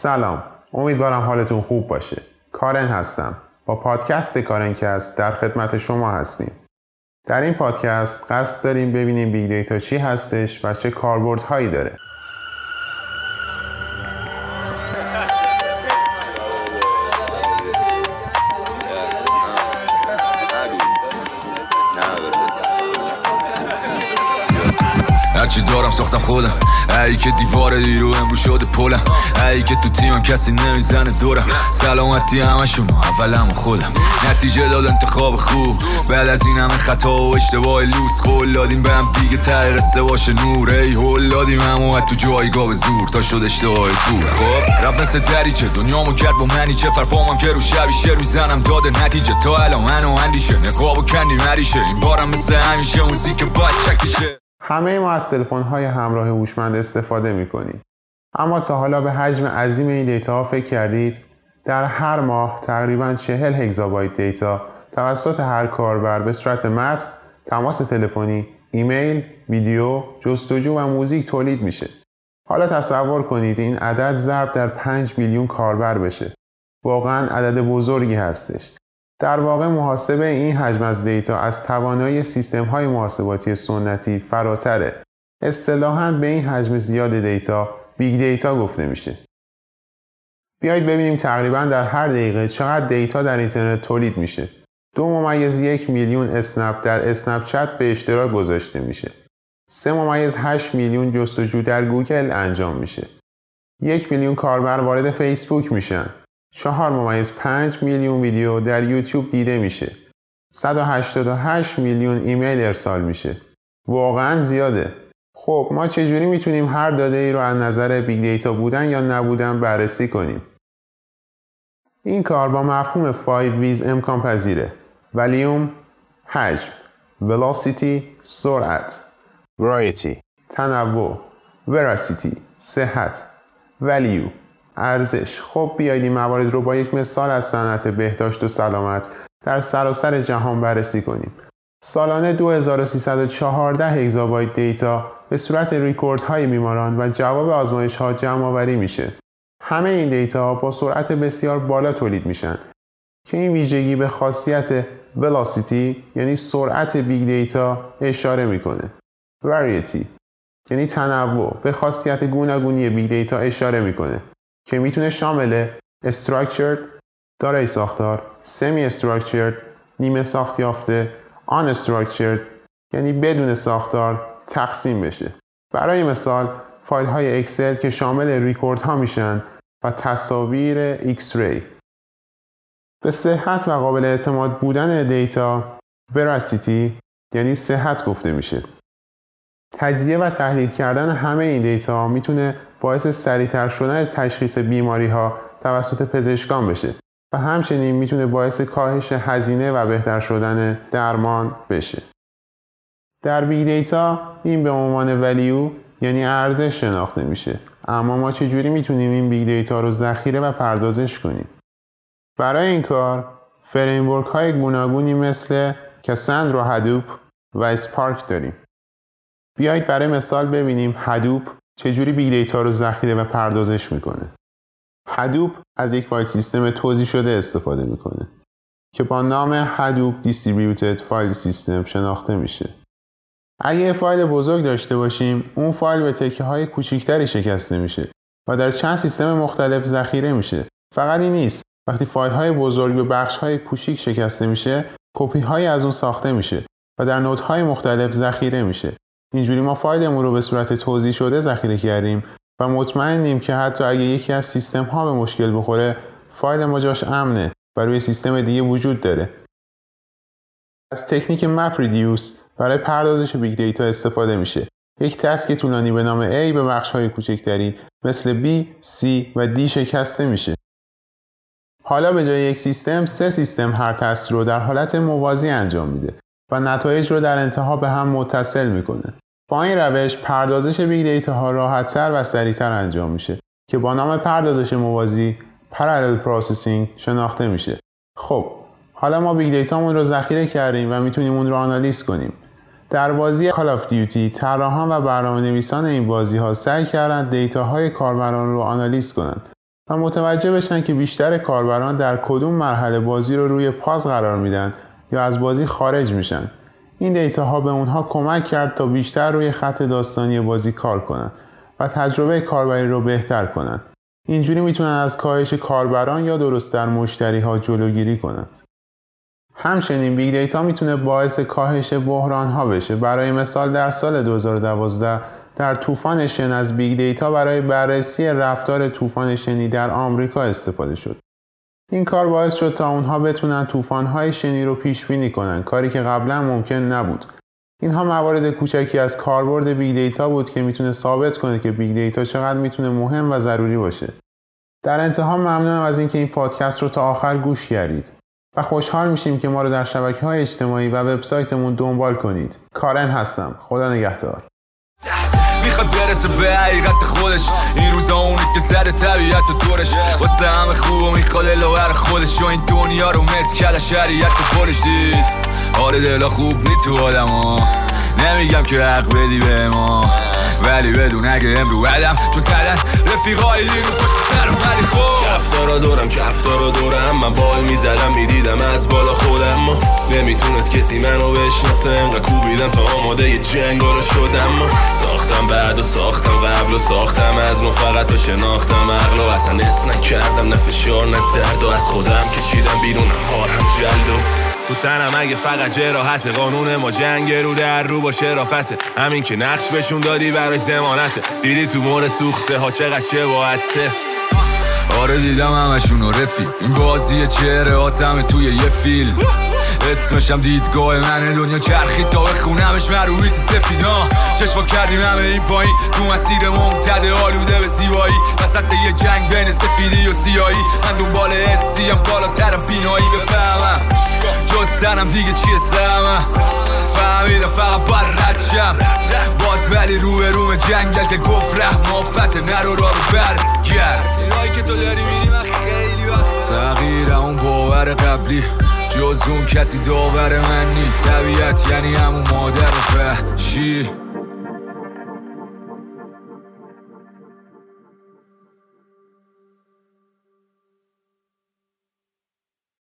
سلام. امیدوارم حالتون خوب باشه. کارن هستم. با پادکست کارنکست در خدمت شما هستیم. در این پادکست قصد داریم ببینیم big data چی هستش و چه کاربردهایی داره. هرچی دارم ساختم خودم. ای که دیوار دیرو امروز شده پلم. ای که تو تیمم کسی نمی‌زنه دورم. سلامتی همشون اولم خودم. نتیجه داد انتخاب خوب. بعد از این همه خطا و اشتباه لوس. خول دادیم به هم دیگه قصه باشه نور. ای هول دادیم هم تو جایگاه به زور. تا شد اشتباه کور خب رب مثل دریچه. دنیامو کرد با منی. چه فرفامم که رو شبی شعر می‌زنم. داده نتیجه. تا الان منو اندیشه. و کندی مریشه. این بارم مثل همیشه موزیک باید چکیشه همه ما از تلفن های همراه هوشمند استفاده می کنیم. اما تا حالا به حجم عظیم این data فکر کردید در هر ماه تقریبا 40 اگزابایت data توسط هر کاربر به صورت متن، تماس تلفنی، ایمیل، ویدیو، جستجو و موزیک تولید میشه. حالا تصور کنید این عدد ضرب در 5 میلیون کاربر بشه. واقعا عدد بزرگی هستش. در واقع محاسبه این حجم از data از توانایی سیستم های محاسباتی سنتی فراتره. اصطلاحاً به این حجم زیاد data big data گفته میشه. بیایید ببینیم تقریبا در هر دقیقه چقدر data در اینترنت تولید میشه. دو ممیز یک میلیون snap در اسنپ چت به اشتراک گذاشته میشه. سه ممیز هشت میلیون جستجو در گوگل انجام میشه. یک میلیون کاربر وارد فیسبوک میشن. چهار ممیز 5 میلیون ویدیو در یوتیوب دیده میشه. 188 میلیون ایمیل ارسال میشه. واقعا زیاده. خب ما چجوری می‌تونیم هر داده ای رو از نظر big data بودن یا نبودن بررسی کنیم؟ این کار با مفهوم 5 V's امکان پذیره. ولیوم، حجم، velocity، سرعت، variety، تنوع، veracity، صحت، value، ارزش. خب بیایید این موارد رو با یک مثال از صنعت بهداشت و سلامت در سراسر جهان بررسی کنیم. سالانه 2314 اگزابایت data به صورت ریکورد های بیماران و جواب آزمایش ها جمع آوری میشه. همه این data با سرعت بسیار بالا تولید میشن که این ویژگی به خاصیت velocity یعنی سرعت big data اشاره می‌کنه. variety یعنی تنوع به خاصیت گوناگونی big data اشاره می‌کنه. که می‌تونه شامل structured دارای ساختار semi structured نیمه ساخت یافته unstructured یعنی بدون ساختار تقسیم بشه. برای مثال فایل های اکسل که شامل ریکورد ها میشن و تصاویر X-ray به صحت و قابل اعتماد بودن data veracity یعنی صحت گفته میشه. تجزیه و تحلیل کردن همه این data می‌تونه باعث سریعتر شدن تشخیص بیماری ها توسط پزشکان بشه و همچنین می‌تونه باعث کاهش هزینه و بهتر شدن درمان بشه. در big data این به عنوان value یعنی ارزش شناخته میشه. اما ما چجوری می‌تونیم این big data رو ذخیره و پردازش کنیم؟ برای این کار framework های گوناگونی مثل Cassandra و Hadoop و Spark داریم. بیایید برای مثال ببینیم Hadoop چجوری big data رو ذخیره و پردازش می‌کنه. Hadoop از یک file system توزیع شده استفاده می‌کنه که با نام Hadoop Distributed File System شناخته میشه. اگه فایل بزرگ داشته باشیم اون فایل به تکه های کوچیکتری شکسته میشه و در چند سیستم مختلف ذخیره میشه. فقط این نیست. وقتی فایل های بزرگ به بخش های کوچیک شکسته میشه کپی های از اون ساخته میشه و در node های مختلف ذخیره میشه. اینجوری ما فایلمون رو به صورت توزیع شده ذخیره کردیم و مطمئنیم که حتی اگه یکی از سیستم ها به مشکل بخوره فایل ما جاش امنه و روی سیستم دیگه وجود داره. از تکنیک MapReduce برای پردازش big data استفاده میشه. یک task طولانی به نام A به بخش های کوچکتری مثل B, C و D شکسته میشه. حالا به جای یک سیستم سه سیستم هر task رو در حالت موازی انجام میده. و نتایج رو در انتها به هم متصل می‌کنه. با این روش پردازش big data ها راحتتر و سریعتر انجام میشه که با نام پردازش موازی Parallel Processing شناخته میشه. خب حالا ما big data مون رو ذخیره کردیم و می‌تونیم اون رو آنالیز کنیم. در بازی Call of Duty طراحان و برنامه نویسان این بازی ها سعی کردند data های کاربران رو آنالیز کنند و متوجه بشن که بیشتر کاربران در کدوم مرحله بازی رو روی pause قرار میدن یا از بازی خارج میشن. این data ها به اونها کمک کرد تا بیشتر روی خط داستانی بازی کار کنند و تجربه کاربری رو بهتر کنند اینجوری می‌تونن از کاهش کاربران یا از دست دادن مشتری ها جلوگیری کنند. همچنین big data می‌تونه باعث کاهش بحران ها بشه. برای مثال در سال 2012 در طوفان شن از big data برای بررسی رفتار طوفان شنی در آمریکا استفاده شد. این کار باعث شد تا اونها بتونن طوفان‌های شنی رو پیش بینی کنن کاری که قبلا ممکن نبود. اینها موارد کوچکی از کاربرد big data بود که می‌تونه ثابت کنه که big data چقدر می‌تونه مهم و ضروری باشه. در انتها ممنونم از اینکه این پادکست رو تا آخر گوش کردید و خوشحال میشیم که ما رو در شبکه های اجتماعی و وبسایتمون دنبال کنید. کارن هستم. خدا نگهدار. می‌خواد برسه به حقیقت خودش. این روزا اونی که زده طبیعت و دورش. واسه همه خوب و می‌خواد الاور خودش. و این دنیا رو مت کل شریعت پولش دید. آره دلا خوب نی تو آدم ها. نمیگم که حق بدی به ما. ولی بدون اگه امرو بدم چون سدن رفیقای دیگه پشت سرم ولی خوب. کفتارا دورم کفتارا دورم. من بال می‌زدم می‌دیدم از بالا خودم. ما نمی‌تونست کسی منو بشناسه. انقدر کوبیدم تا آماده یه جنگارو شدم. ما ساختم بعد و ساختم قبل و ساختم. از ما فقط و شناختم. عقل و اصلا اس نکردم. نه فشار نه درد. و از خودم کشیدم بیرون. هار هم جلد و تو تنم اگه فقط جراحت. قانون ما جنگ رو در رو با شرافته. همین که نقش بهشون دادی براش زمانته دیدی تو مور سوخته ها چقدر شباهته. آره دیدم همشون و رفی این بازی چهره آسمه توی یه فیلم. اسمشم دیدگاه منه دنیا چرخید تا بخونمش مرویت سفیدا چشما کردیم همه این پایین. تو مسیر ممتد آلوده به زیبایی. وسط یه جنگ بین سفیدی و سیایی من دنبال حسی هم بالاترم بینایی بفهمم. سنم دیگه چیه سهمم فهمیدم فقط بر ردشم باز ولی روی روم جنگل که گفت رحم آفت نرو را رو برگرد. که تو داری میری من خیلی وقت تغییر اون باور قبلی جز اون کسی داور من نی طبیعت یعنی همون مادر فهشی